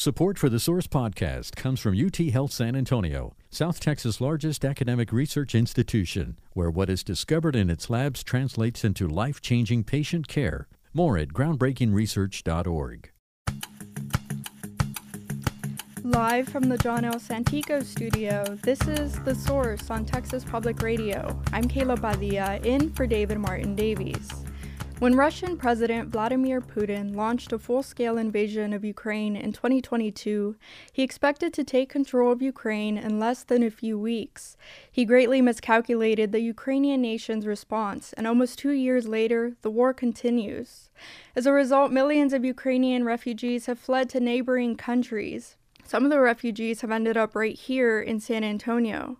Support for the Source podcast comes from UT Health San Antonio, South Texas' largest academic research institution, where what is discovered in its labs translates into life changing patient care. More at groundbreakingresearch.org. Live from the John L. Santikos studio, this is The Source on Texas Public Radio. I'm Kayla Padilla, in for David Martin Davies. When Russian President Vladimir Putin launched a full scale invasion of Ukraine in 2022, he expected to take control of Ukraine in less than a few weeks. He greatly miscalculated the Ukrainian nation's response, and almost two years later, the war continues. As a result, millions of Ukrainian refugees have fled to neighboring countries. Some of the refugees have ended up right here in San Antonio.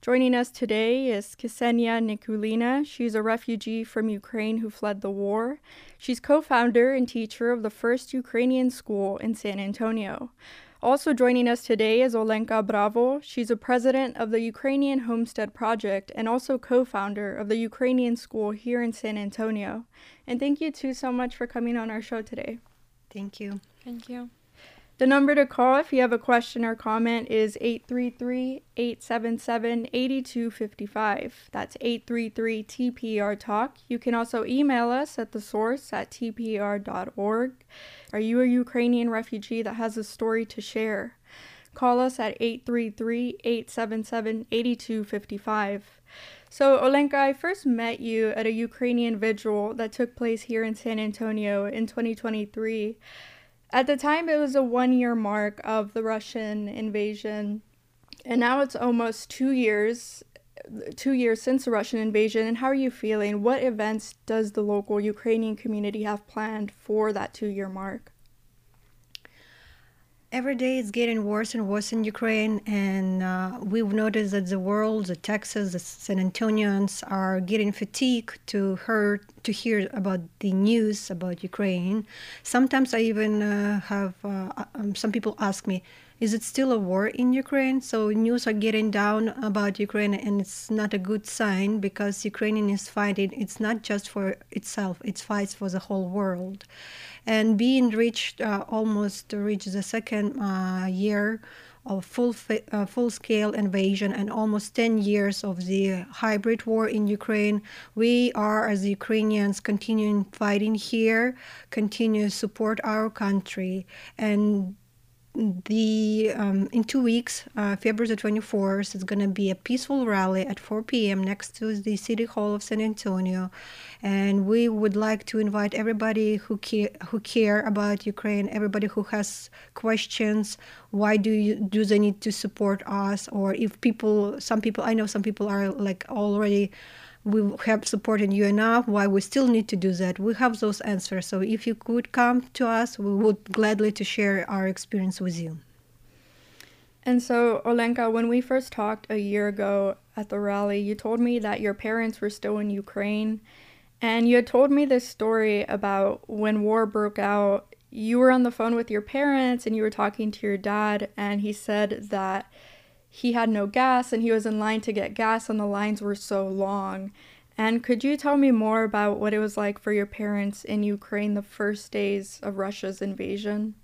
Joining us today is Ksenia Nikulina. She's a refugee from Ukraine who fled the war. She's co founder and teacher of the first Ukrainian school in San Antonio. Also joining us today is Olenka Bravo. She's a president of the Ukrainian Homestead Project and also co founder of the Ukrainian school here in San Antonio. And thank you two so much for coming on our show today. Thank you. Thank you. The number to call if you have a question or comment is 833 877 8255. That's 833 TPR Talk. You can also email us at the source at tpr.org. Are you a Ukrainian refugee that has a story to share? Call us at 833 877 8255. So, Olenka, I first met you at a Ukrainian vigil that took place here in San Antonio in 2023. At the time, it was a one year mark of the Russian invasion, and now it's almost two years. Two years since the Russian invasion, and how are you feeling? What events does the local Ukrainian community have planned for that two year mark? Every day it's getting worse and worse in Ukraine, and uh, we've noticed that the world, the Texas, the San Antonians are getting fatigued to hear to hear about the news about Ukraine. Sometimes I even uh, have uh, um, some people ask me, "Is it still a war in Ukraine?" So news are getting down about Ukraine, and it's not a good sign because Ukrainian is fighting. It's not just for itself; it fights for the whole world and being reached uh, almost reached the second uh, year of full uh, full scale invasion and almost 10 years of the hybrid war in Ukraine we are as Ukrainians continuing fighting here continue support our country and the um, in two weeks, uh, February the 24th, it's going to be a peaceful rally at 4 p.m. next to the City Hall of San Antonio, and we would like to invite everybody who care who care about Ukraine, everybody who has questions. Why do you do they need to support us? Or if people, some people, I know some people are like already we have supported you enough why we still need to do that. We have those answers. So if you could come to us we would gladly to share our experience with you. And so olenka when we first talked a year ago at the rally you told me that your parents were still in ukraine and you had told me this story about when war broke out. You were on the phone with your parents and you were talking to your dad and he said that he had no gas and he was in line to get gas and the lines were so long. And could you tell me more about what it was like for your parents in Ukraine the first days of Russia's invasion?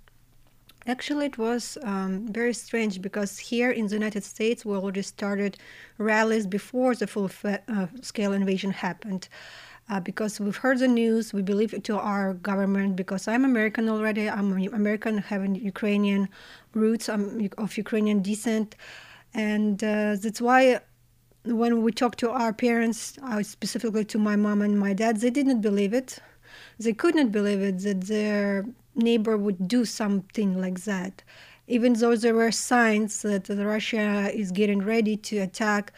Actually, it was um, very strange because here in the United States, we already started rallies before the full fa- uh, scale invasion happened. Uh, because we've heard the news, we believe it to our government. Because I'm American already, I'm American, having Ukrainian roots, I'm of Ukrainian descent and uh, that's why when we talked to our parents, specifically to my mom and my dad, they didn't believe it. They could not believe it that their neighbor would do something like that. Even though there were signs that Russia is getting ready to attack,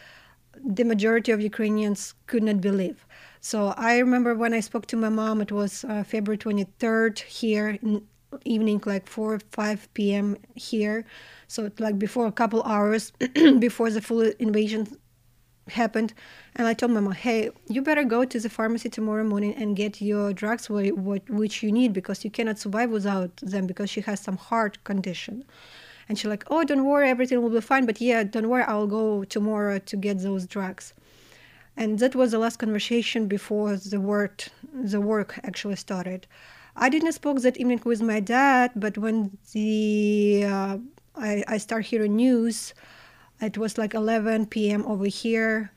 the majority of Ukrainians could not believe. So I remember when I spoke to my mom, it was uh, February 23rd here in evening, like 4 or 5 p.m. here. So like before a couple hours before the full invasion happened and i told mama hey you better go to the pharmacy tomorrow morning and get your drugs what, which you need because you cannot survive without them because she has some heart condition. And she's like oh don't worry everything will be fine but yeah don't worry i'll go tomorrow to get those drugs. And that was the last conversation before the work the work actually started. I didn't spoke that evening with my dad, but when the uh, I, I start hearing news, it was like 11 p.m. over here,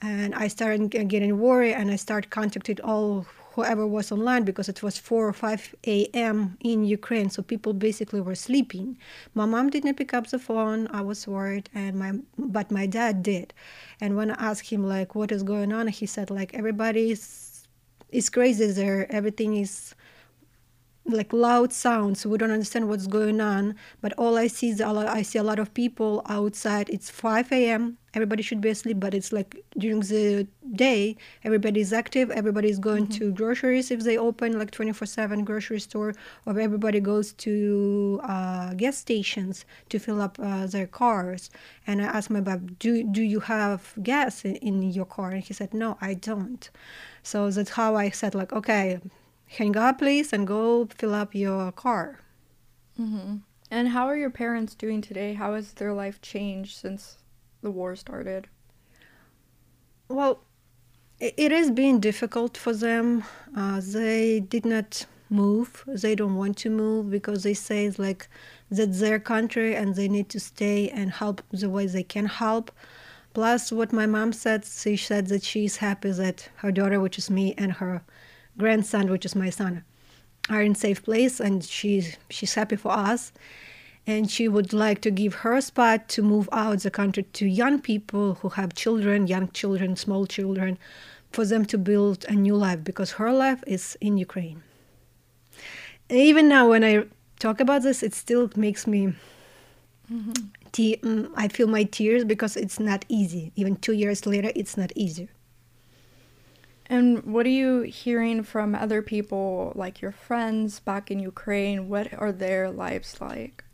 and I started uh, getting worried, and I started contacting all whoever was online because it was 4 or 5 a.m. in Ukraine, so people basically were sleeping. My mom didn't pick up the phone. I was worried, and my but my dad did. And when I asked him like what is going on, he said like everybody's is crazy there. Everything is like loud sounds. We don't understand what's going on. But all I see is a lot, I see a lot of people outside. It's 5 a.m. Everybody should be asleep, but it's like during the day, everybody's active. Everybody's going mm-hmm. to groceries if they open like 24/7 grocery store, or everybody goes to uh, gas stations to fill up uh, their cars. And I asked my dad, "Do do you have gas in, in your car?" And he said, "No, I don't." So that's how I said like, okay, hang up, please, and go fill up your car. Mm-hmm. And how are your parents doing today? How has their life changed since the war started? Well, it is being difficult for them. Uh, they did not move. They don't want to move because they say it's like that's their country and they need to stay and help the way they can help. Plus, what my mom said, she said that she's happy that her daughter, which is me, and her grandson, which is my son, are in safe place, and she's she's happy for us. And she would like to give her spot to move out the country to young people who have children, young children, small children, for them to build a new life because her life is in Ukraine. And even now, when I talk about this, it still makes me. Mm-hmm. Te- mm, I feel my tears because it's not easy. Even two years later, it's not easy. And what are you hearing from other people, like your friends back in Ukraine? What are their lives like?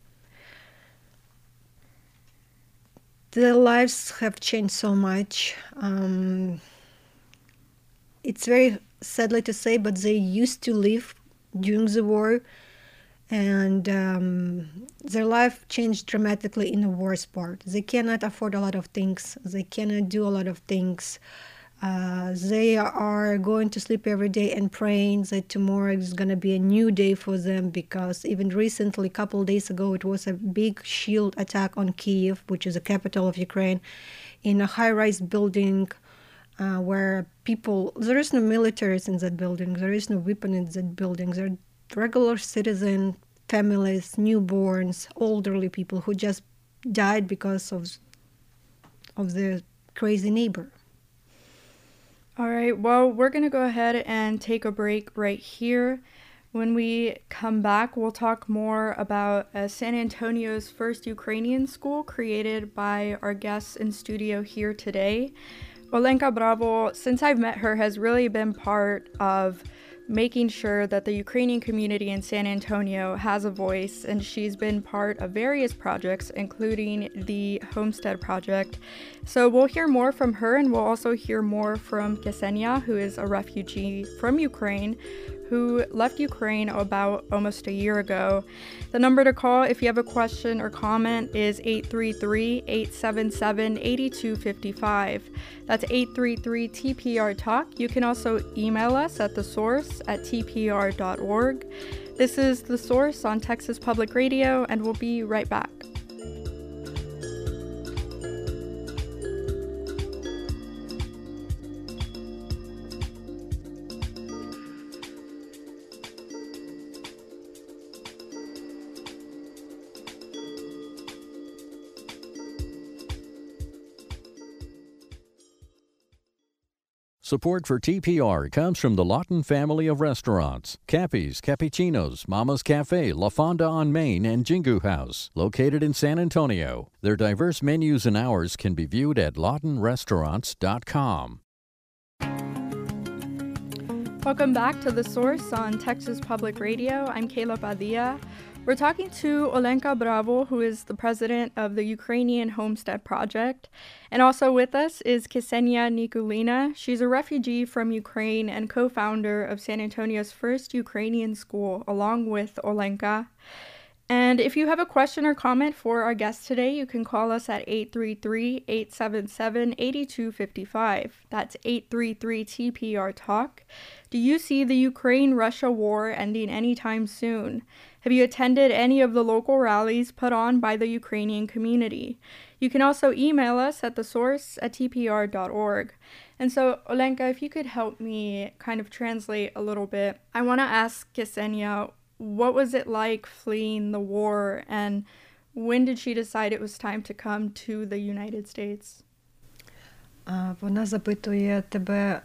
Their lives have changed so much. Um, it's very sadly to say, but they used to live during the war, and um, their life changed dramatically in the worst part. They cannot afford a lot of things. They cannot do a lot of things. Uh, they are going to sleep every day and praying that tomorrow is going to be a new day for them because even recently, a couple days ago, it was a big shield attack on Kiev, which is the capital of Ukraine, in a high rise building uh, where people, there is no militaries in that building, there is no weapon in that building, there are regular citizen families, newborns, elderly people who just died because of, of the crazy neighbor. All right, well, we're going to go ahead and take a break right here. When we come back, we'll talk more about uh, San Antonio's first Ukrainian school created by our guests in studio here today. Olenka Bravo, since I've met her, has really been part of making sure that the Ukrainian community in San Antonio has a voice, and she's been part of various projects, including the Homestead Project. So we'll hear more from her, and we'll also hear more from Ksenia, who is a refugee from Ukraine who left Ukraine about almost a year ago. The number to call if you have a question or comment is 833 877 8255. That's 833 TPR Talk. You can also email us at the source at tpr.org. This is The Source on Texas Public Radio, and we'll be right back. Support for TPR comes from the Lawton family of restaurants Cappy's, Cappuccinos, Mama's Cafe, La Fonda on Main, and Jingu House, located in San Antonio. Their diverse menus and hours can be viewed at lawtonrestaurants.com. Welcome back to The Source on Texas Public Radio. I'm Kayla Padilla. We're talking to Olenka Bravo, who is the president of the Ukrainian Homestead Project. And also with us is Ksenia Nikulina. She's a refugee from Ukraine and co founder of San Antonio's first Ukrainian school, along with Olenka. And if you have a question or comment for our guest today, you can call us at 833 877 8255. That's 833 TPR Talk. Do you see the Ukraine Russia war ending anytime soon? Have you attended any of the local rallies put on by the Ukrainian community? You can also email us at the source at tpr.org. And so, Olenka, if you could help me kind of translate a little bit, I want to ask Ksenia what was it like fleeing the war and when did she decide it was time to come to the United States? Вона запитує тебе,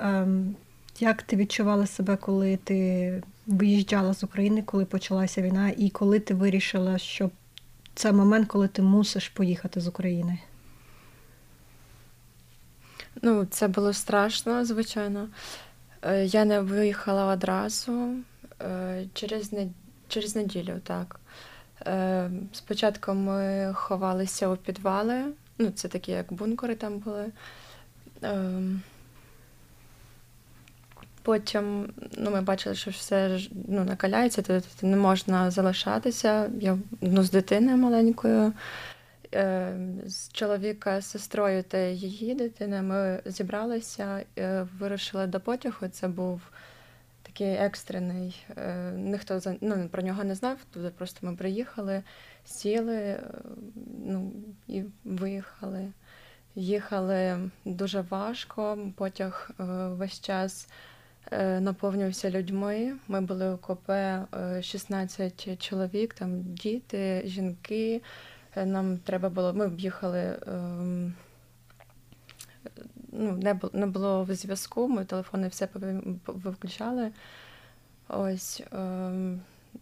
як ти відчувала себе, коли ти виїжджала з України, коли почалася війна, і коли ти вирішила, що це момент, коли ти мусиш поїхати з України? Ну, це було страшно, звичайно. Я не виїхала одразу через через неділю, так. Спочатку ми ховалися у підвали, ну, це такі, як бункери там були. Потім ну, ми бачили, що все ну, накаляється, то не можна залишатися. Я ну, з дитиною маленькою, з чоловіка, з сестрою та її дитини ми зібралися, вирушили до потягу. Це був такий екстрений. Ніхто ну, про нього не знав. Туди просто ми приїхали, сіли ну, і виїхали. Їхали дуже важко, потяг весь час наповнювався людьми. Ми були у купе 16 чоловік, там діти, жінки. Нам треба було, ми об'їхали, ну, не було не зв'язку, ми телефони все виключали. Ось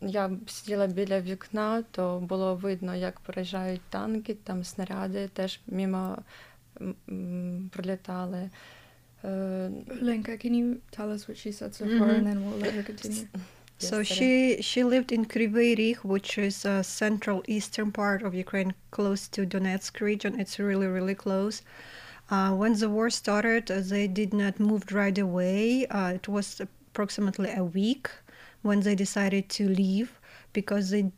я сиділа біля вікна, то було видно, як проїжджають танки, там снаряди теж мимо пролітали. Uh, Lenka, can you tell us what she said so far, mm-hmm. and then we'll let her continue. So she she lived in Kryvyi Rih, which is a central eastern part of Ukraine, close to Donetsk region. It's really really close. Uh, when the war started, uh, they did not move right away. Uh, it was approximately a week when they decided to leave because they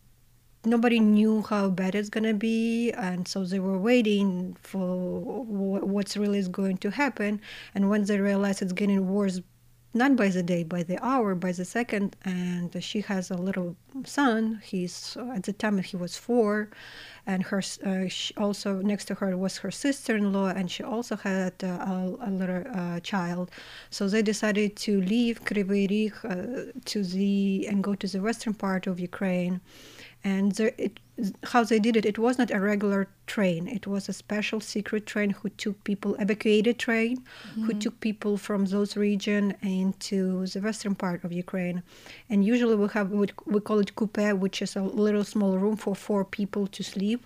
nobody knew how bad it's to be and so they were waiting for what's really is going to happen. And once they realized it's getting worse not by the day by the hour by the second and she has a little son he's at the time he was four and her uh, also next to her was her sister-in-law and she also had uh, a, a, little uh, child. So they decided to leave Kryvyi Rih uh, to the and go to the western part of Ukraine and there, it, how they did it it was not a regular train. It was a special secret train who took people evacuated train mm-hmm. who took people from those region into the western part of ukraine. And usually we have we, we call it coupe which is a little small room for four people to sleep.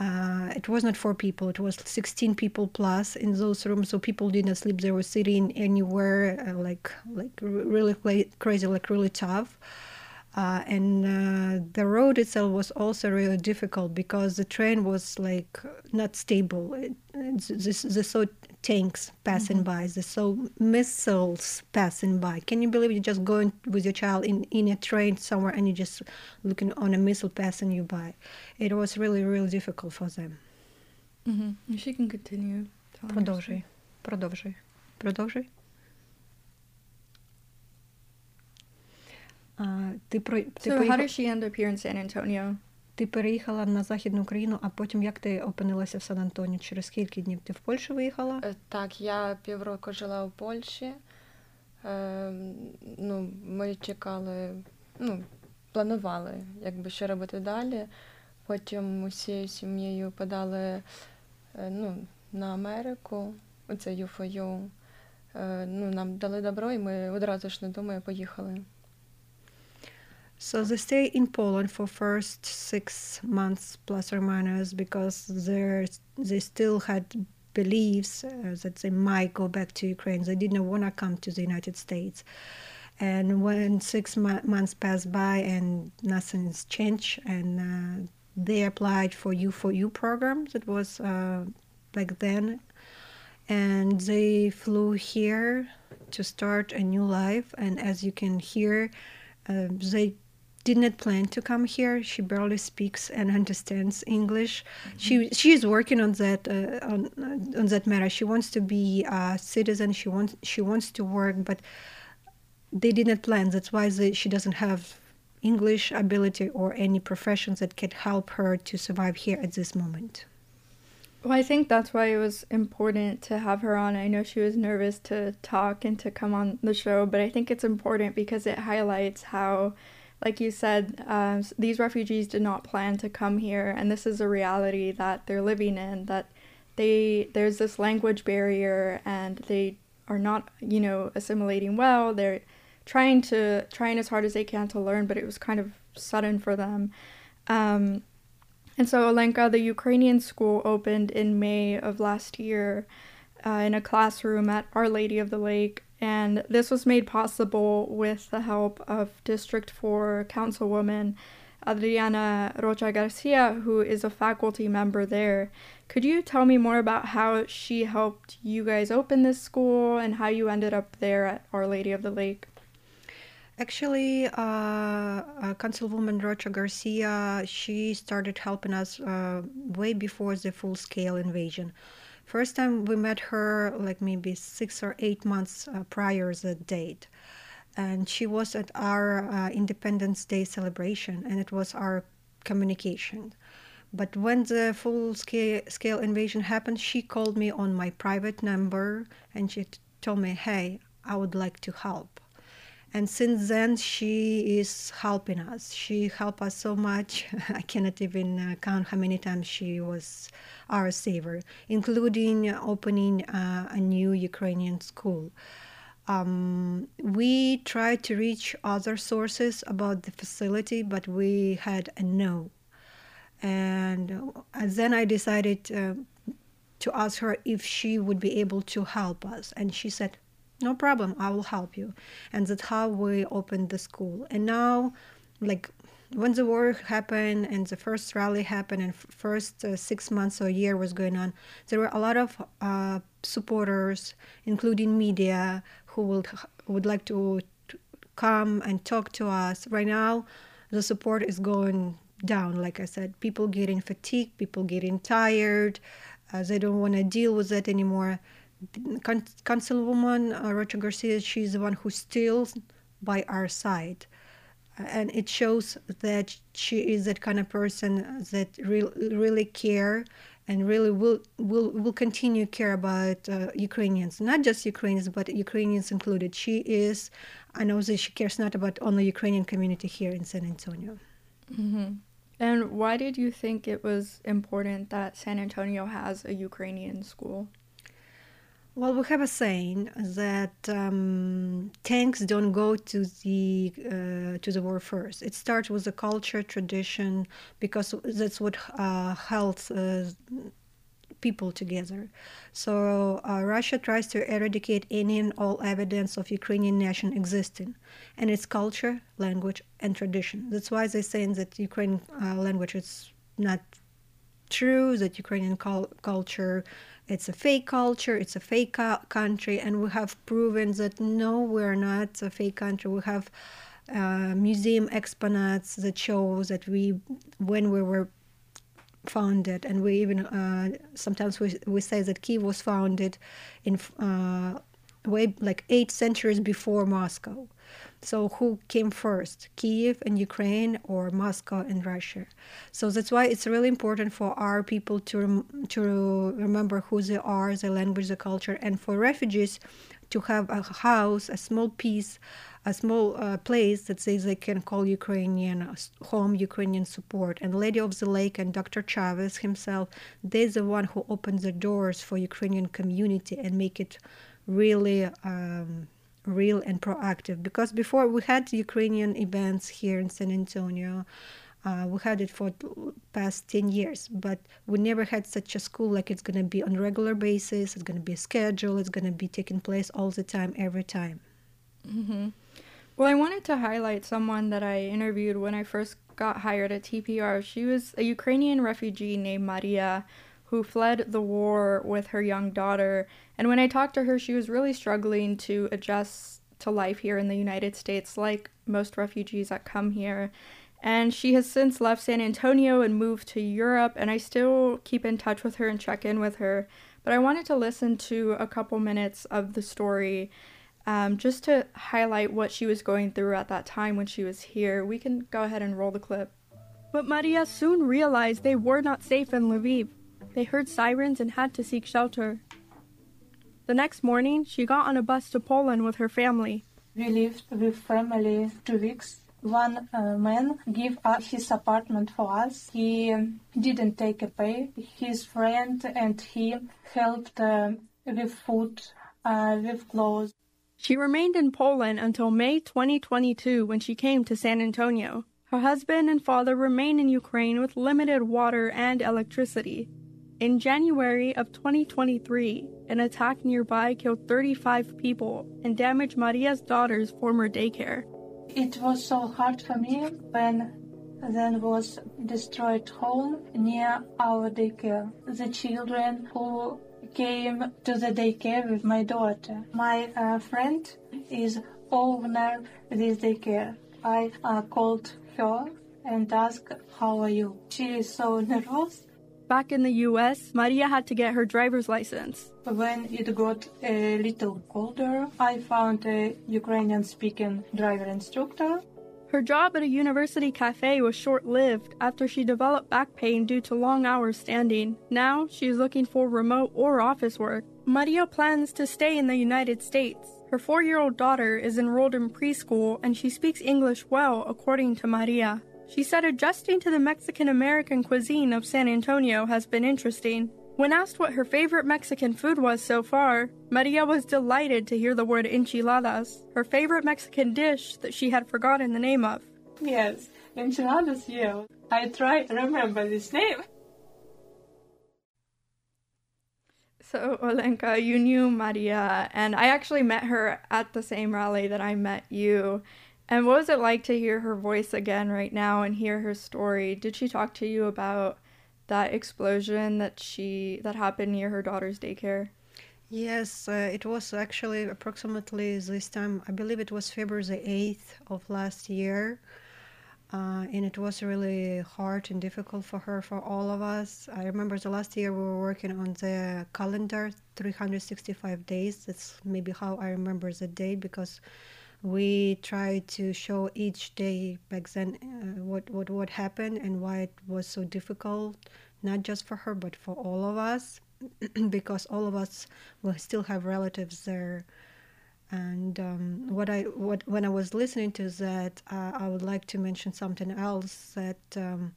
Uh, it was not four people it was 16 people plus in those rooms so people didn't sleep. They were sitting anywhere uh, like like really crazy like really tough uh, and uh, the road itself was also really difficult because the train was like not stable. It, this, the saw tanks passing mm-hmm. by, the saw missiles passing by. Can you believe you just going with your child in, in a train somewhere and you just looking on a missile passing you by? It was really, really difficult for them. Mm-hmm. She can continue. Продовжуй. Продовжуй. Продовжуй. А, ти про ти so поїхав... how did she end up here in San Antonio? Ти переїхала на Західну Україну, а потім як ти опинилася в Сан Антоніо? Через скільки днів ти в Польщу виїхала? Е, так, я півроку жила у Польщі. Е, ну, Ми чекали, ну, планували, якби що робити далі. Потім усією сім'єю подали е, ну, на Америку, оце ЮФОЮ. Е, ну, Нам дали добро, і ми одразу ж не думаю, поїхали. So they stay in Poland for first six months plus or minus because they they still had beliefs uh, that they might go back to Ukraine. They didn't want to come to the United States. And when six mo- months passed by and nothing's changed, and uh, they applied for U for U program that was uh, back then, and they flew here to start a new life. And as you can hear, uh, they did not plan to come here. She barely speaks and understands English. Mm-hmm. She she is working on that uh, on uh, on that matter. She wants to be a citizen. She wants she wants to work, but they did not plan. That's why they, she doesn't have English ability or any professions that can help her to survive here at this moment. Well, I think that's why it was important to have her on. I know she was nervous to talk and to come on the show, but I think it's important because it highlights how like you said, uh, these refugees did not plan to come here, and this is a reality that they're living in. That they there's this language barrier, and they are not, you know, assimilating well. They're trying to trying as hard as they can to learn, but it was kind of sudden for them. Um, and so Olenka, the Ukrainian school opened in May of last year uh, in a classroom at Our Lady of the Lake and this was made possible with the help of District 4 Councilwoman Adriana Rocha Garcia, who is a faculty member there. Could you tell me more about how she helped you guys open this school and how you ended up there at Our Lady of the Lake? Actually, uh, uh, Councilwoman Rocha Garcia, she started helping us uh, way before the full-scale invasion. First time we met her, like maybe six or eight months uh, prior the date. And she was at our uh, Independence Day celebration, and it was our communication. But when the full scale, scale invasion happened, she called me on my private number and she told me, Hey, I would like to help and since then she is helping us. She helped us so much. I cannot even uh, count how many times she was our saver including opening uh, a new ukrainian school. Um, we tried to reach other sources about the facility but we had a no. And uh, then i decided uh, to ask her if she would be able to help us. And she said no problem i will help you. And that's how we opened the school. And now like when the war happened and the first rally happened and first uh, six months or year was going on there were a lot of uh, supporters including media who would would like to, come and talk to us. Right now the support is going down like i said. People getting fatigued people getting tired uh, they don't want to deal with that anymore Con- Councilwoman uh, Rocha Garcia, she's the one who's still by our side. And it shows that she is that kind of person that re- really care and really will will will continue care about uh, Ukrainians, not just Ukrainians, but Ukrainians included. She is, I know that she cares not about only Ukrainian community here in San Antonio. Mm-hmm. And why did you think it was important that San Antonio has a Ukrainian school? Well, we have a saying that um, tanks don't go to the uh, to the war first. It starts with the culture, tradition, because that's what uh, holds uh, people together. So uh, Russia tries to eradicate any and all evidence of Ukrainian nation existing, and its culture, language, and tradition. That's why they say that Ukrainian uh, language is not true. That Ukrainian culture it's a fake culture, it's a fake country, and we have proven that no, we're not a fake country. We have uh, museum exponats that show that we, when we were founded, and we even uh, sometimes we, we say that Kiev was founded in uh, way like eight centuries before Moscow. So who came first, Kiev and Ukraine or Moscow and Russia? So that's why it's really important for our people to rem- to remember who they are, the language, the culture, and for refugees to have a house, a small piece, a small uh, place that says they can call Ukrainian uh, home, Ukrainian support. And Lady of the Lake and Dr. Chavez himself, they're the one who opened the doors for Ukrainian community and make it really. Um, real and proactive because before we had Ukrainian events here in San Antonio. Uh, we had it for past 10 years, but we never had such a school like it's going to be on regular basis. It's going to be a schedule. It's going to be taking place all the time, every time. Mm-hmm. Well, I wanted to highlight someone that I interviewed when I first got hired at TPR. She was a Ukrainian refugee named Maria who fled the war with her young daughter. And when I talked to her, she was really struggling to adjust to life here in the United States, like most refugees that come here. And she has since left San Antonio and moved to Europe, and I still keep in touch with her and check in with her. But I wanted to listen to a couple minutes of the story um, just to highlight what she was going through at that time when she was here. We can go ahead and roll the clip. But Maria soon realized they were not safe in Lviv. They heard sirens and had to seek shelter. The next morning, she got on a bus to Poland with her family. We lived with family two weeks. One uh, man gave us his apartment for us. He didn't take a pay. His friend and he helped uh, with food, uh, with clothes. She remained in Poland until May 2022 when she came to San Antonio. Her husband and father remain in Ukraine with limited water and electricity. In January of 2023, an attack nearby killed 35 people and damaged Maria's daughter's former daycare. It was so hard for me when then was destroyed home near our daycare. The children who came to the daycare with my daughter. My uh, friend is owner this daycare. I uh, called her and asked, how are you? She is so nervous Back in the US, Maria had to get her driver's license. When it got a little colder, I found a Ukrainian speaking driver instructor. Her job at a university cafe was short lived after she developed back pain due to long hours standing. Now she is looking for remote or office work. Maria plans to stay in the United States. Her four year old daughter is enrolled in preschool and she speaks English well, according to Maria. She said adjusting to the Mexican American cuisine of San Antonio has been interesting. When asked what her favorite Mexican food was so far, Maria was delighted to hear the word enchiladas, her favorite Mexican dish that she had forgotten the name of. Yes, enchiladas, yeah. I try to remember this name. So, Olenka, you knew Maria, and I actually met her at the same rally that I met you. And what was it like to hear her voice again right now and hear her story? Did she talk to you about that explosion that she that happened near her daughter's daycare? Yes, uh, it was actually approximately this time. I believe it was February the 8th of last year. Uh, and it was really hard and difficult for her, for all of us. I remember the last year we were working on the calendar, 365 days. That's maybe how I remember the date because we tried to show each day back then uh, what, what, what happened and why it was so difficult, not just for her, but for all of us, because all of us will still have relatives there. And um, what I what when I was listening to that, uh, I would like to mention something else that um,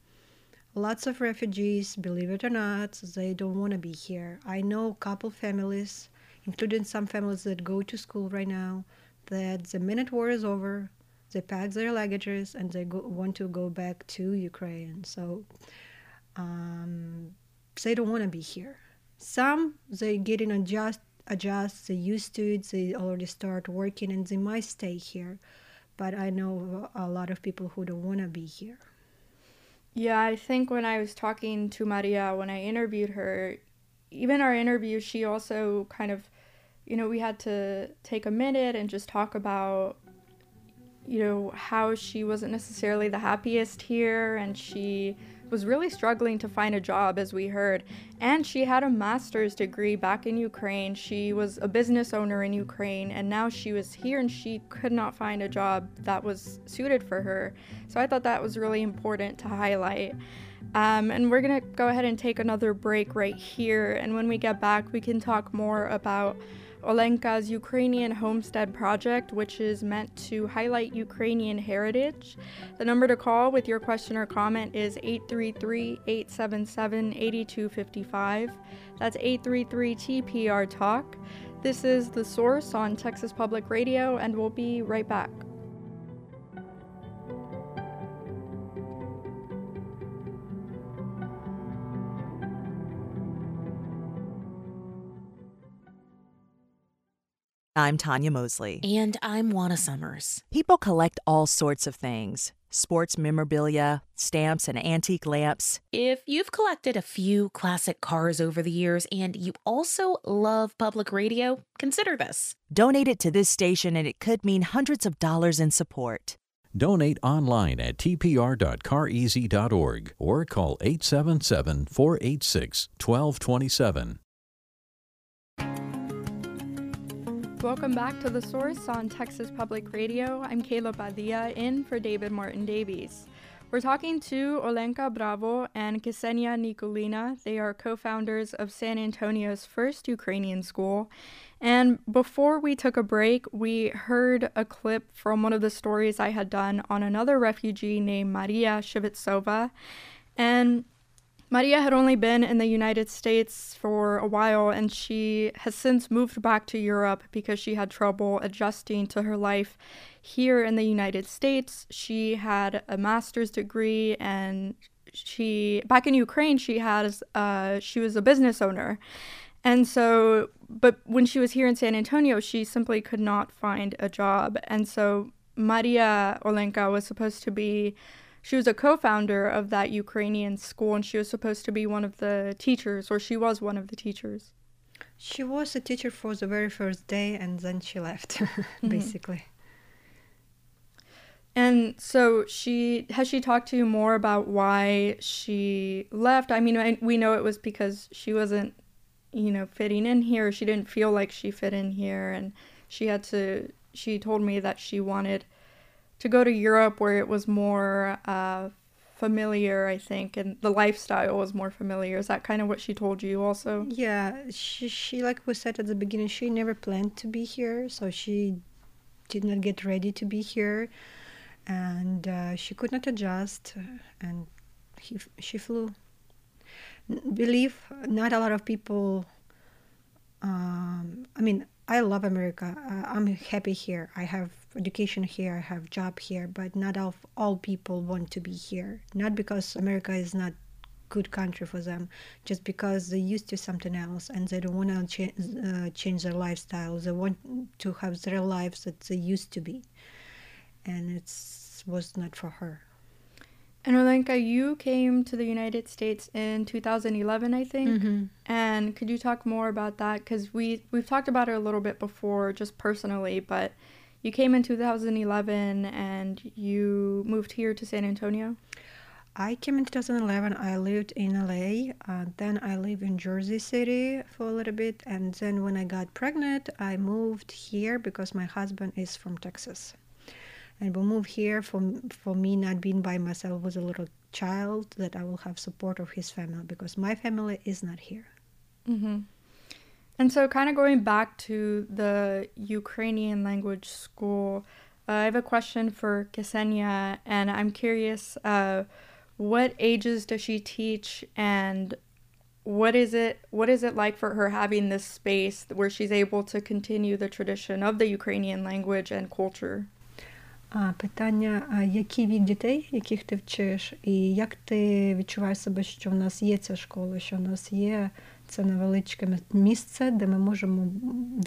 lots of refugees, believe it or not, they don't want to be here. I know a couple families, including some families that go to school right now, that the minute war is over, they pack their luggages and they go, want to go back to Ukraine. So um, they don't want to be here. Some they getting adjust, adjust, they used to it, they already start working and they might stay here. But I know a lot of people who don't want to be here. Yeah, I think when I was talking to Maria, when I interviewed her, even our interview, she also kind of you know, we had to take a minute and just talk about, you know, how she wasn't necessarily the happiest here and she was really struggling to find a job, as we heard. And she had a master's degree back in Ukraine. She was a business owner in Ukraine, and now she was here and she could not find a job that was suited for her. So I thought that was really important to highlight. Um, and we're going to go ahead and take another break right here. And when we get back, we can talk more about Olenka's Ukrainian Homestead Project, which is meant to highlight Ukrainian heritage. The number to call with your question or comment is 833 877 8255. That's 833 TPR Talk. This is The Source on Texas Public Radio, and we'll be right back. I'm Tanya Mosley. And I'm Juana Summers. People collect all sorts of things sports memorabilia, stamps, and antique lamps. If you've collected a few classic cars over the years and you also love public radio, consider this. Donate it to this station, and it could mean hundreds of dollars in support. Donate online at tpr.careasy.org or call 877 486 1227. Welcome back to The Source on Texas Public Radio. I'm Kayla Padilla in for David Martin Davies. We're talking to Olenka Bravo and Ksenia Nikulina. They are co founders of San Antonio's first Ukrainian school. And before we took a break, we heard a clip from one of the stories I had done on another refugee named Maria Shevitsova. And Maria had only been in the United States for a while and she has since moved back to Europe because she had trouble adjusting to her life here in the United States. She had a master's degree and she back in Ukraine she has uh, she was a business owner. And so but when she was here in San Antonio she simply could not find a job. And so Maria Olenka was supposed to be she was a co-founder of that Ukrainian school and she was supposed to be one of the teachers or she was one of the teachers. She was a teacher for the very first day and then she left basically. Mm-hmm. And so she has she talked to you more about why she left? I mean, we know it was because she wasn't, you know, fitting in here. She didn't feel like she fit in here and she had to she told me that she wanted to go to Europe where it was more uh, familiar, I think, and the lifestyle was more familiar. Is that kind of what she told you also? Yeah, she, she like we said at the beginning, she never planned to be here, so she did not get ready to be here, and uh, she could not adjust, and he, she flew. Believe not a lot of people. Um, I mean, I love America. Uh, I'm happy here. I have education here, I have job here, but not all, all people want to be here. Not because America is not good country for them, just because they're used to something else and they don't want to cha- uh, change their lifestyle. They want to have their lives that they used to be, and it was not for her. And Olenka, you came to the United States in 2011, I think. Mm-hmm. And could you talk more about that? Because we we've talked about it a little bit before, just personally. But you came in 2011, and you moved here to San Antonio. I came in 2011. I lived in LA. Uh, then I lived in Jersey City for a little bit, and then when I got pregnant, I moved here because my husband is from Texas and we moved here for for me not being by myself with a little child that I will have support of his family because my family is not here. Mm-hmm. And so, kind of going back to the Ukrainian language school, uh, I have a question for Ksenia, and I'm curious, uh, what ages does she teach, and what is it? What is it like for her having this space where she's able to continue the tradition of the Ukrainian language and culture? А питання: а який вік дітей, яких ти вчиш, і як ти відчуваєш себе, що в нас є ця школа, що в нас є Це невеличке місце, де ми можемо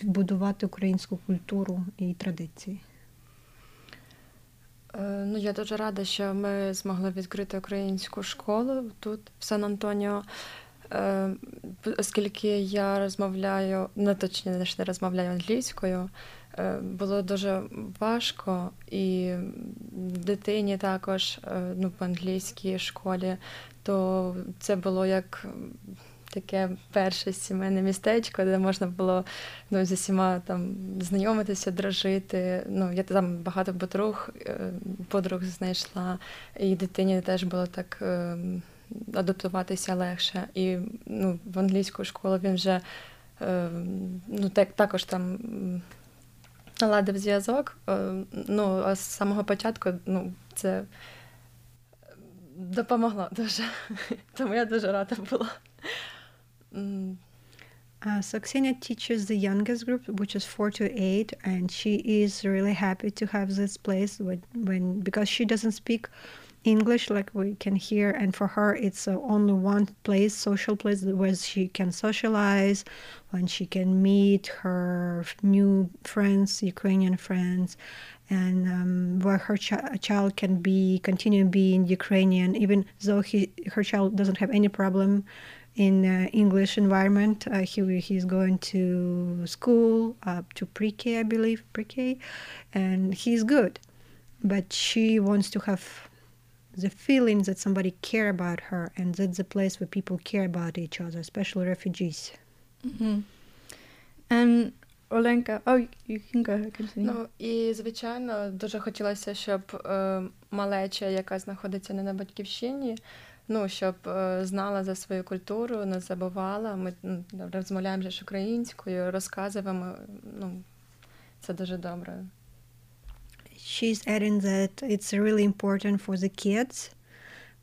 будувати українську культуру і традиції? Ну, я дуже рада, що ми змогли відкрити українську школу тут, в Сан-Антоніо. Оскільки я розмовляю, не точніше не розмовляю англійською, було дуже важко, і дитині також ну, в англійській школі, то це було як таке перше сімейне містечко, де можна було ну, з усіма там знайомитися, дружити. Ну, Я там багато подруг, подруг знайшла, і дитині теж було так. Адаптуватися легше. І ну, в англійську школу він вже ну, так, також там наладив зв'язок. Ну, а з самого початку ну, це допомогло дуже. Тому я дуже рада була. Uh, so Ksenia teaches the youngest group, which is four to eight, and she is really happy to have this place when, when because she doesn't speak English, like we can hear, and for her, it's uh, only one place, social place, where she can socialize, when she can meet her new friends, Ukrainian friends, and um, where her ch- child can be continue being Ukrainian, even though he her child doesn't have any problem in uh, English environment. Uh, he he's going to school up to pre-K, I believe, pre-K, and he's good. But she wants to have the feeling that somebody care about her, and that's the place where people care about each other, especially refugees. Mm-hmm. And Оленка, oh, you can go ahead, continue. Ну і звичайно, дуже хотілося, щоб е, малеча, яка знаходиться не на батьківщині, ну щоб е, знала за свою культуру, не забувала. Ми ну, розмовляємо ж українською, розказуємо. Ну це дуже добре. She's adding that it's really important for the kids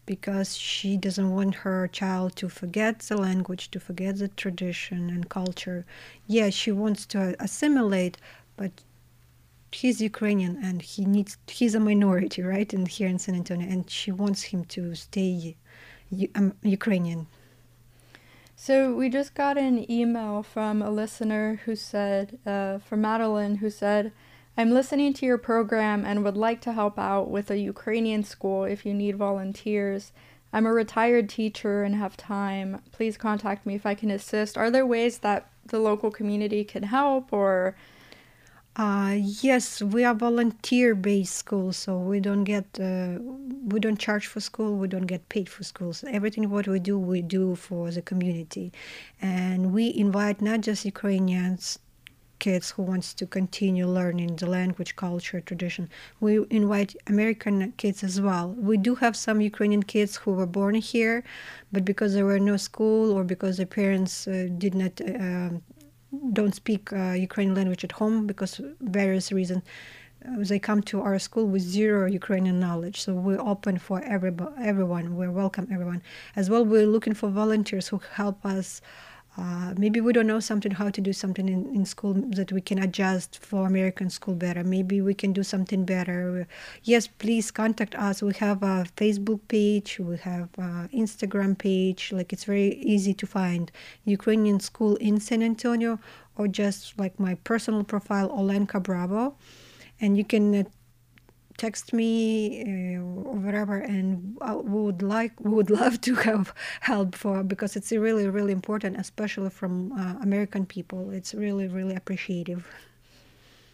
because she doesn't want her child to forget the language, to forget the tradition and culture. Yeah, she wants to assimilate, but he's Ukrainian and he needs he's a minority, right? In here in San Antonio, and she wants him to stay um, Ukrainian. So we just got an email from a listener who said, uh, from Madeline, who said, I'm listening to your program and would like to help out with a Ukrainian school if you need volunteers. I'm a retired teacher and have time. Please contact me if I can assist. Are there ways that the local community can help or uh, yes, we are volunteer-based school, so we don't get uh, we don't charge for school. We don't get paid for schools. Everything what we do, we do for the community, and we invite not just Ukrainians kids who wants to continue learning the language, culture, tradition. We invite American kids as well. We do have some Ukrainian kids who were born here, but because there were no school or because their parents uh, did not uh, don't speak uh, Ukrainian language at home because various reasons. Uh, they come to our school with zero Ukrainian knowledge, so we're open for every, everyone. We welcome everyone. As well, we're looking for volunteers who help us uh, maybe we don't know something how to do something in, in school that we can adjust for american school better. Maybe we can do something better. Yes please contact us. We have a facebook page. We have instagram page. Like it's very easy to find ukrainian school in san antonio or just like my personal profile olenka bravo. And you can uh, text me uh, or whatever and I would like would love to have help for because it's really really important especially from uh, american people. It's really really appreciative.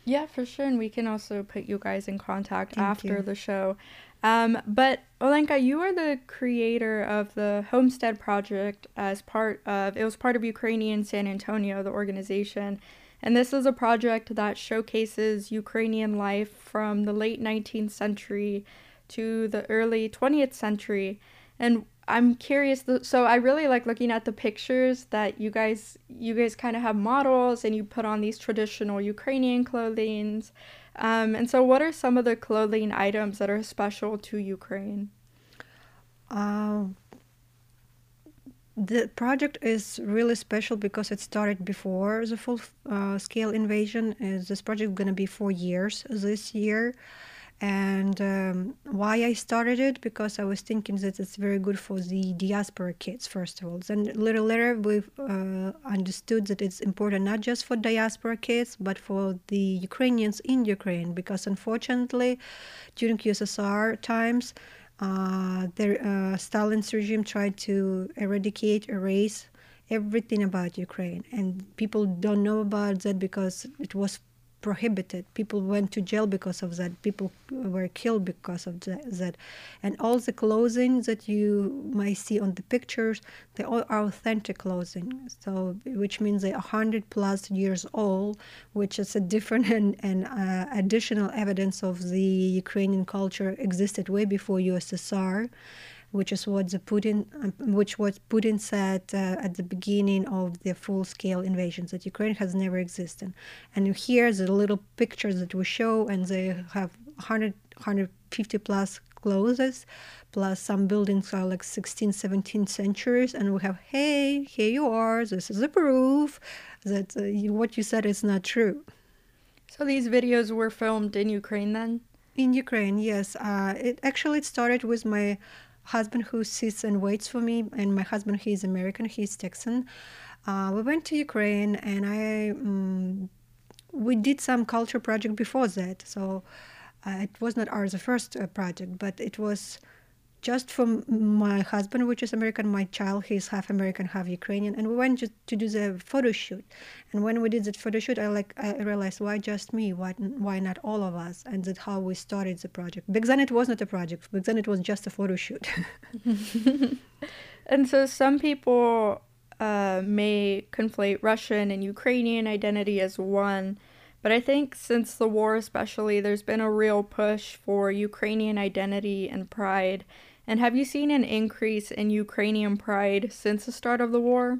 Yeah for sure and we can also put you guys in contact Thank after you. the show. Um, but olenka you are the creator of the homestead project as part of it was part of ukrainian san antonio the organization and this is a project that showcases Ukrainian life from the late 19th century to the early 20th century. And I'm curious so I really like looking at the pictures that you guys you guys kind of have models and you put on these traditional Ukrainian clothings. Um, and so what are some of the clothing items that are special to Ukraine? Uh, the project is really special because it started before the full uh, scale invasion. Uh, this project is going to be four years this year. And um, why I started it because I was thinking that it's very good for the diaspora kids first of all. Then little later we uh, understood that it's important not just for diaspora kids but for the Ukrainians in Ukraine because unfortunately during USSR times the, uh, Stalin's regime tried to eradicate, erase everything about Ukraine, and people don't know about that because it was prohibited. People went to jail because of that. People were killed because of that. And all the clothing that you might see on the pictures, they all are authentic clothing. So, which means they're hundred plus years old, which is a different and, and uh, additional evidence of the Ukrainian culture existed way before USSR which is what the Putin, um, which what Putin said uh, at the beginning of the full-scale invasion that Ukraine has never existed. And here the little pictures that we show, and they have 100, 150 plus closes, plus some buildings are like 16, 17 centuries, and we have, hey, here you are. This is a proof that uh, you, what you said is not true. So these videos were filmed in Ukraine then? In Ukraine, yes. Uh, it actually it started with my husband who sits and waits for me, and my husband he's American, he's Texan. Uh, we went to Ukraine, and I um, we did some culture project before that. So uh, it was not ours the first uh, project, but it was just from my husband, which is American, my child, he's half American, half Ukrainian, and we went just to do the photo shoot. And when we did that photo shoot, I like I realized why just me, why why not all of us, and that's how we started the project. Back then, it was not a project. Back then, it was just a photo shoot. and so some people uh, may conflate Russian and Ukrainian identity as one. But I think since the war, especially, there's been a real push for Ukrainian identity and pride. And have you seen an increase in Ukrainian pride since the start of the war?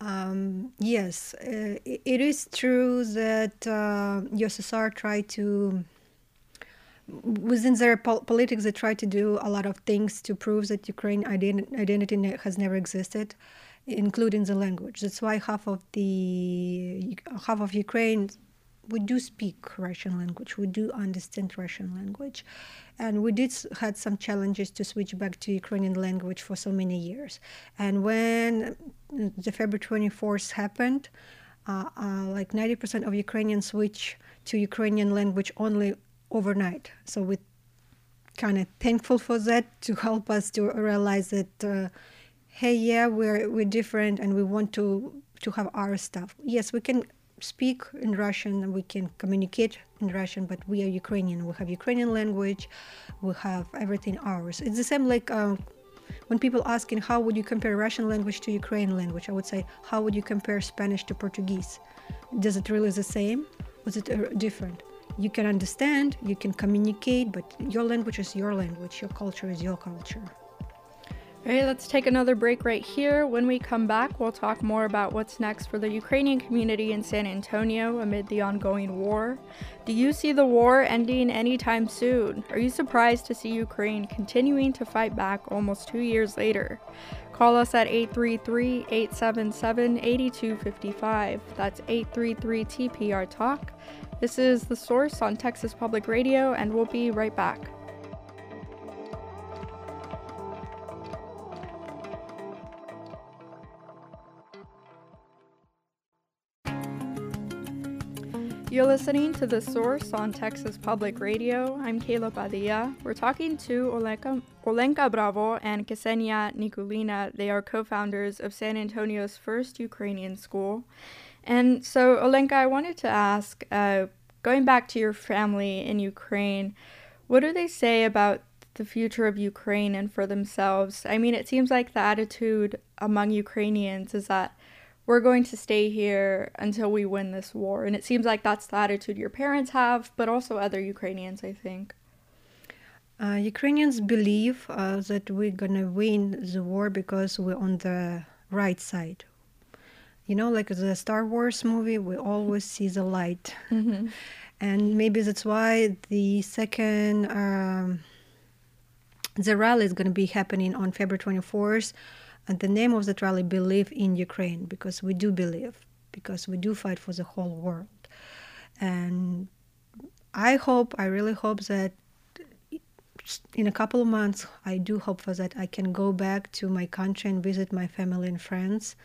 Um, yes, uh, it is true that uh, USSR tried to, within their po- politics, they tried to do a lot of things to prove that Ukraine ident- identity has never existed, including the language. That's why half of the half of Ukraine we do speak Russian language. We do understand Russian language, and we did had some challenges to switch back to Ukrainian language for so many years. And when the February 24th happened, uh, uh, like 90% of Ukrainians switch to Ukrainian language only overnight. So we kind of thankful for that to help us to realize that, uh, hey, yeah, we're we're different and we want to to have our stuff. Yes, we can speak in Russian, we can communicate in Russian, but we are Ukrainian. We have Ukrainian language, we have everything ours. It's the same like uh, when people asking how would you compare Russian language to Ukrainian language, I would say how would you compare Spanish to Portuguese? Does it really the same? Was it uh, different? You can understand, you can communicate, but your language is your language, your culture is your culture. All right, let's take another break right here. When we come back, we'll talk more about what's next for the Ukrainian community in San Antonio amid the ongoing war. Do you see the war ending anytime soon? Are you surprised to see Ukraine continuing to fight back almost two years later? Call us at 833 877 8255. That's 833 TPR Talk. This is The Source on Texas Public Radio, and we'll be right back. You're listening to The Source on Texas Public Radio. I'm Kayla Padilla. We're talking to Olenka, Olenka Bravo and Ksenia Nikulina. They are co founders of San Antonio's first Ukrainian school. And so, Olenka, I wanted to ask uh, going back to your family in Ukraine, what do they say about the future of Ukraine and for themselves? I mean, it seems like the attitude among Ukrainians is that we're going to stay here until we win this war. And it seems like that's the attitude your parents have, but also other Ukrainians, I think. Uh, Ukrainians believe uh, that we're gonna win the war because we're on the right side. You know, like the Star Wars movie, we always see the light. Mm-hmm. And maybe that's why the second, um, the rally is going to be happening on February 24th and the name of that rally, Believe in Ukraine, because we do believe, because we do fight for the whole world. And I hope, I really hope that in a couple of months, I do hope for that I can go back to my country and visit my family and friends.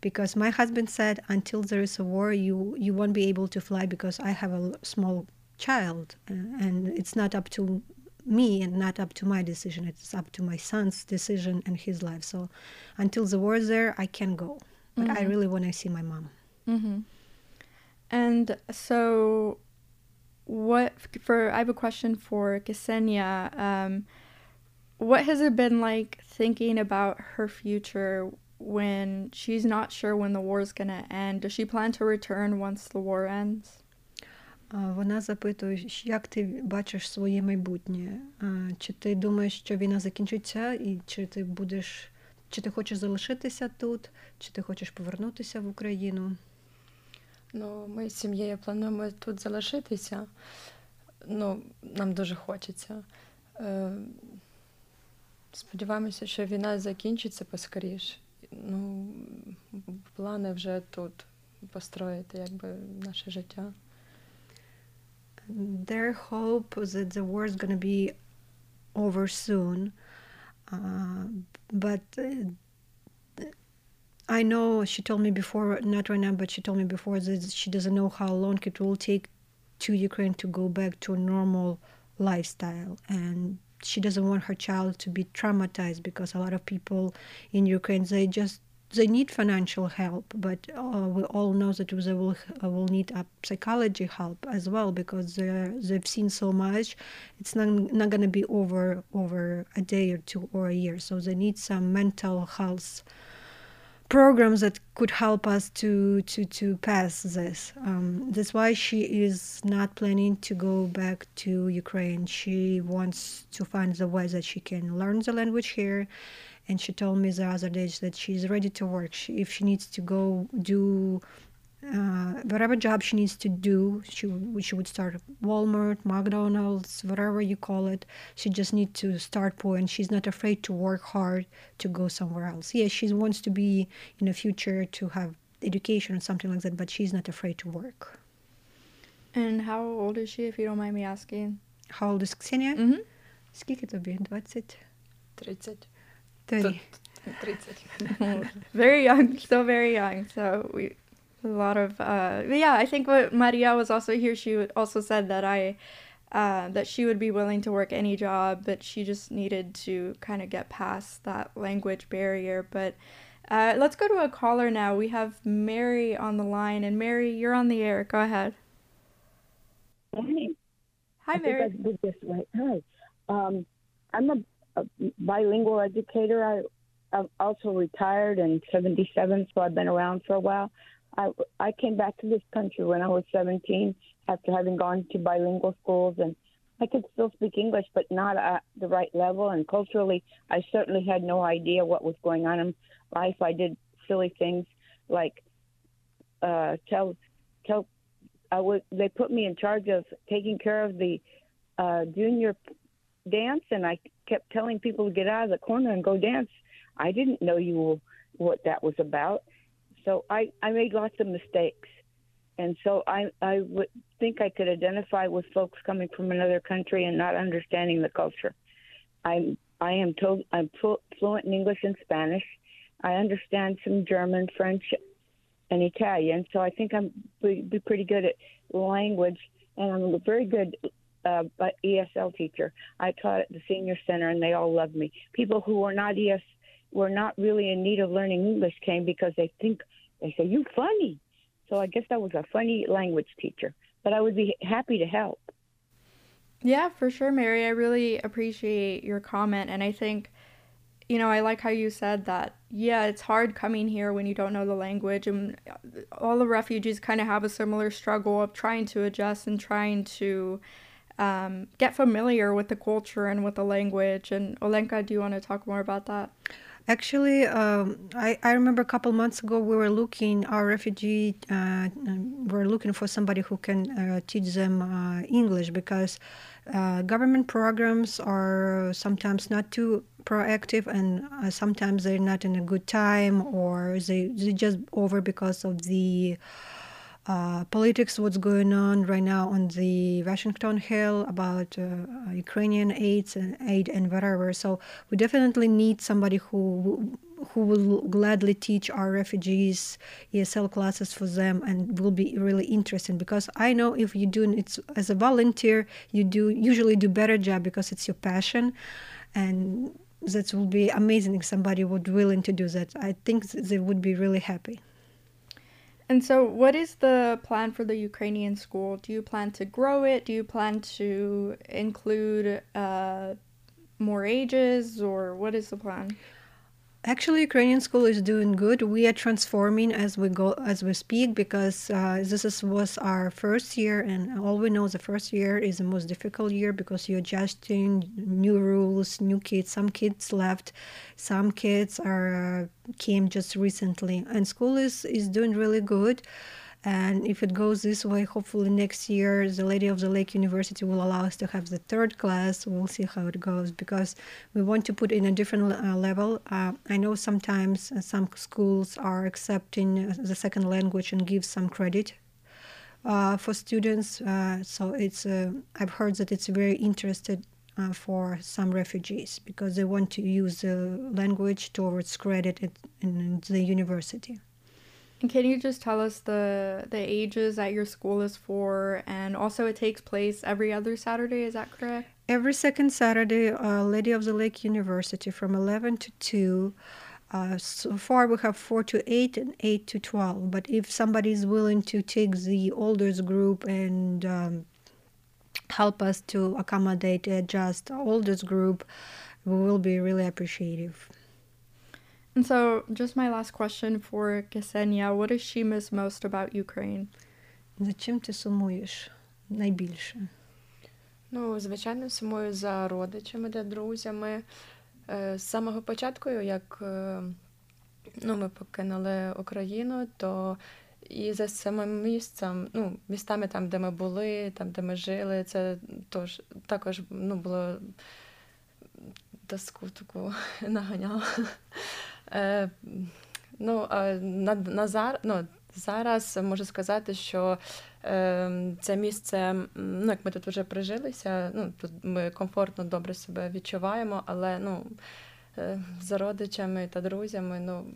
Because my husband said, until there is a war, you, you won't be able to fly because I have a small child and it's not up to me and not up to my decision. It's up to my son's decision and his life. So until the war is there, I can go. But mm-hmm. I really want to see my mom. Mm-hmm. And so, what for? I have a question for Ksenia. Um, what has it been like thinking about her future when she's not sure when the war is going to end? Does she plan to return once the war ends? Вона запитує, як ти бачиш своє майбутнє? Чи ти думаєш, що війна закінчиться, і чи ти будеш, чи ти хочеш залишитися тут, чи ти хочеш повернутися в Україну? Ну, ми з сім'єю плануємо тут залишитися. Ну, нам дуже хочеться. Е, Сподіваємося, що війна закінчиться поскоріше. Ну, плани вже тут построїти якби наше життя. Their hope that the war is going to be over soon. Uh, but uh, I know she told me before, not right now, but she told me before that she doesn't know how long it will take to Ukraine to go back to a normal lifestyle. And she doesn't want her child to be traumatized because a lot of people in Ukraine, they just they need financial help, but uh, we all know that they will uh, will need a psychology help as well because they've seen so much. It's not not going to be over over a day or two or a year. So they need some mental health programs that could help us to to to pass this. Um, that's why she is not planning to go back to Ukraine. She wants to find the way that she can learn the language here and she told me the other day that she's ready to work. She, if she needs to go do uh, whatever job she needs to do, she she would start Walmart, McDonald's, whatever you call it. She just needs to start point. She's not afraid to work hard to go somewhere else. Yes, she wants to be in the future to have education or something like that, but she's not afraid to work. And how old is she, if you don't mind me asking? How old is Ksenia? Mm-hmm. Скільки тобі? 20? 30. 30. 30. very young, still very young. So we a lot of uh, yeah. I think what Maria was also here. She also said that I uh, that she would be willing to work any job, but she just needed to kind of get past that language barrier. But uh, let's go to a caller now. We have Mary on the line, and Mary, you're on the air. Go ahead. Hi. Hi, I Mary. Think I did this right. Hi. Um, I'm a bilingual educator. I, I'm also retired and 77, so I've been around for a while. I, I came back to this country when I was 17 after having gone to bilingual schools, and I could still speak English, but not at the right level. And culturally, I certainly had no idea what was going on in life. I did silly things like uh, tell tell. I would. They put me in charge of taking care of the uh, junior dance, and I kept telling people to get out of the corner and go dance. I didn't know you what that was about, so I I made lots of mistakes, and so I I would think I could identify with folks coming from another country and not understanding the culture. I'm I am told I'm fluent in English and Spanish. I understand some German, French, and Italian, so I think I'm be, be pretty good at language, and I'm very good uh, ESL teacher. I taught at the senior center, and they all loved me. People who were not ES were not really in need of learning English came because they think they say you funny. So I guess I was a funny language teacher, but I would be happy to help. Yeah, for sure, Mary. I really appreciate your comment, and I think you know, I like how you said that. Yeah, it's hard coming here when you don't know the language, and all the refugees kind of have a similar struggle of trying to adjust and trying to um, get familiar with the culture and with the language. And Olenka, do you want to talk more about that? Actually, um, I, I remember a couple months ago we were looking, our refugee, uh, were looking for somebody who can uh, teach them uh, English because uh, government programs are sometimes not too proactive and uh, sometimes they're not in a good time or they, they just over because of the uh, politics, what's going on right now on the Washington Hill about uh, Ukrainian aids and aid and whatever. So we definitely need somebody who who will gladly teach our refugees ESL classes for them and will be really interesting because I know if you do it as a volunteer, you do usually do better job because it's your passion, and that will be amazing if somebody would willing to do that. I think they would be really happy. And so, what is the plan for the Ukrainian school? Do you plan to grow it? Do you plan to include uh, more ages, or what is the plan? Actually, Ukrainian school is doing good. We are transforming as we go, as we speak, because uh, this is, was our first year, and all we know the first year is the most difficult year because you're adjusting new rules, new kids. Some kids left, some kids are uh, came just recently, and school is is doing really good. And if it goes this way, hopefully next year the Lady of the Lake University will allow us to have the third class. We'll see how it goes because we want to put in a different uh, level. Uh, I know sometimes uh, some schools are accepting uh, the second language and give some credit uh, for students. Uh, so it's uh, I've heard that it's very interested uh, for some refugees because they want to use the language towards credit in, in the university. And can you just tell us the the ages that your school is for, and also it takes place every other Saturday? Is that correct? Every second Saturday, uh, Lady of the Lake University from 11 to 2. Uh, so far, we have 4 to 8 and 8 to 12. But if somebody is willing to take the oldest group and um, help us to accommodate, adjust oldest group, we will be really appreciative. And so, just my last question for Ksenia, what does she miss most about Ukraine? За чим ти сумуєш найбільше? Ну, звичайно, сумую за родичами та друзями. Е, З самого початку, як е, ну, ми покинули Україну, то і за самим місцем, ну, містами там, де ми були, там, де ми жили, це тож, також ну, було тоску таку наганяло. Е, ну, на, на зар, ну, зараз можу сказати, що е, це місце, ну, як ми тут вже прижилися, ну, тут ми комфортно, добре себе відчуваємо, але ну, е, за родичами та друзями, ну,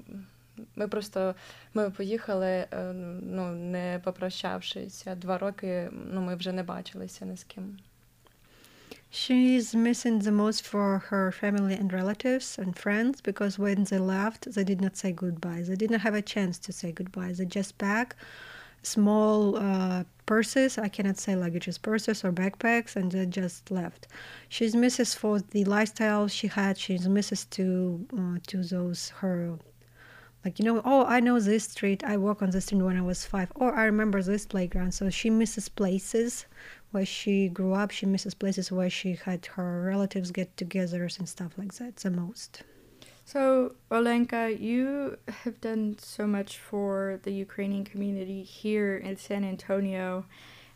ми просто ми поїхали, е, ну, не попрощавшися. Два роки ну, ми вже не бачилися ні з ким. She is missing the most for her family and relatives and friends because when they left, they did not say goodbye. They didn't have a chance to say goodbye. They just pack small uh, purses. I cannot say luggages, purses or backpacks, and they just left. She's misses for the lifestyle she had. She's misses to uh, to those her like you know oh i know this street i walk on this street when i was five or i remember this playground so she misses places where she grew up she misses places where she had her relatives get togethers and stuff like that the most So, Olenka, you have done so much for the Ukrainian community here in San Antonio.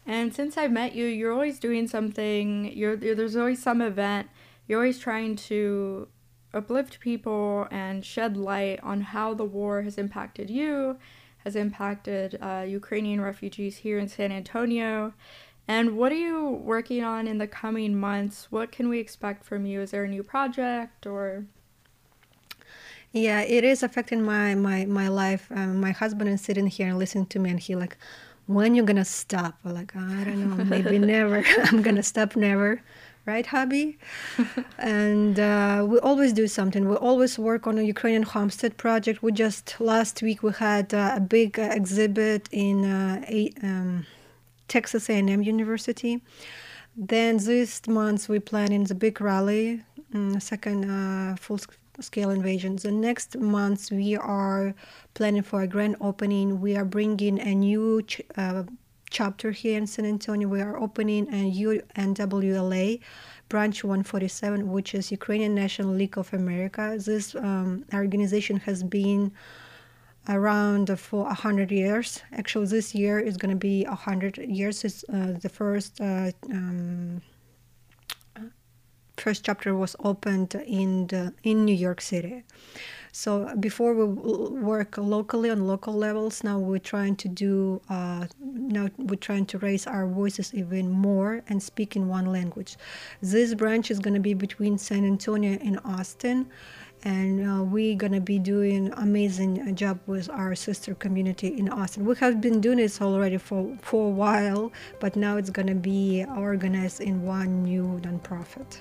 And since I met you, you're always doing something, you're, there's always some event. You're always trying to uplift people and shed light on how the war has impacted you, has impacted uh, Ukrainian refugees here in San Antonio. And what are you working on in the coming months? What can we expect from you? Is there a new project or? yeah it is affecting my my my life. Um, my husband is sitting here and listening to me and he like when you gonna stop? I'm like i don't know. Maybe never. I'm gonna stop never. Right hubby? And uh, we always do something. We always work on a ukrainian homestead project. We just last week we had uh, a big uh, exhibit in uh, a, um, texas a&m university then this month we planning the big rally mm, second uh, full scale invasion the next month we are planning for a grand opening we are bringing a new ch- uh, chapter here in San Antonio. We are opening a UNWLA branch 147, which is Ukrainian National League of America. This um, organization has been around for 100 years. Actually, this year is going to be 100 years. It's uh, the first. Uh, um, first chapter was opened in the, in New York City. So before we work locally on local levels, now we're trying to do uh, now we're trying to raise our voices even more and speak in one language. This branch is going to be between San Antonio and Austin, and uh, we're to be doing amazing job with our sister community in Austin. We have been doing this already for for a while, but now it's to be organized in one new nonprofit.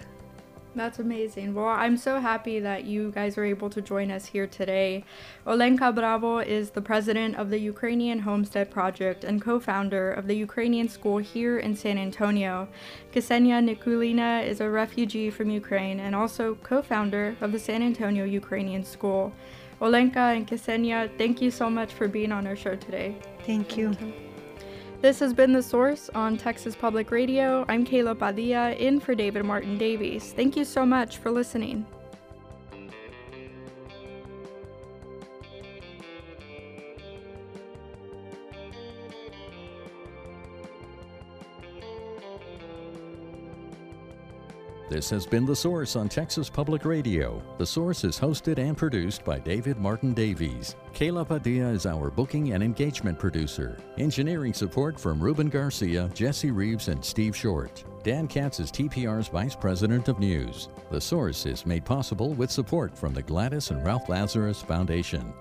That's amazing. Well, I'm so happy that you guys were able to join us here today. Olenka Bravo is the president of the Ukrainian Homestead Project and co founder of the Ukrainian school here in San Antonio. Ksenia Nikulina is a refugee from Ukraine and also co founder of the San Antonio Ukrainian School. Olenka and Ksenia, thank you so much for being on our show today. Thank you. This has been The Source on Texas Public Radio. I'm Kayla Padilla in for David Martin Davies. Thank you so much for listening. This has been The Source on Texas Public Radio. The Source is hosted and produced by David Martin Davies. Kayla Padilla is our booking and engagement producer. Engineering support from Ruben Garcia, Jesse Reeves, and Steve Short. Dan Katz is TPR's Vice President of News. The Source is made possible with support from the Gladys and Ralph Lazarus Foundation.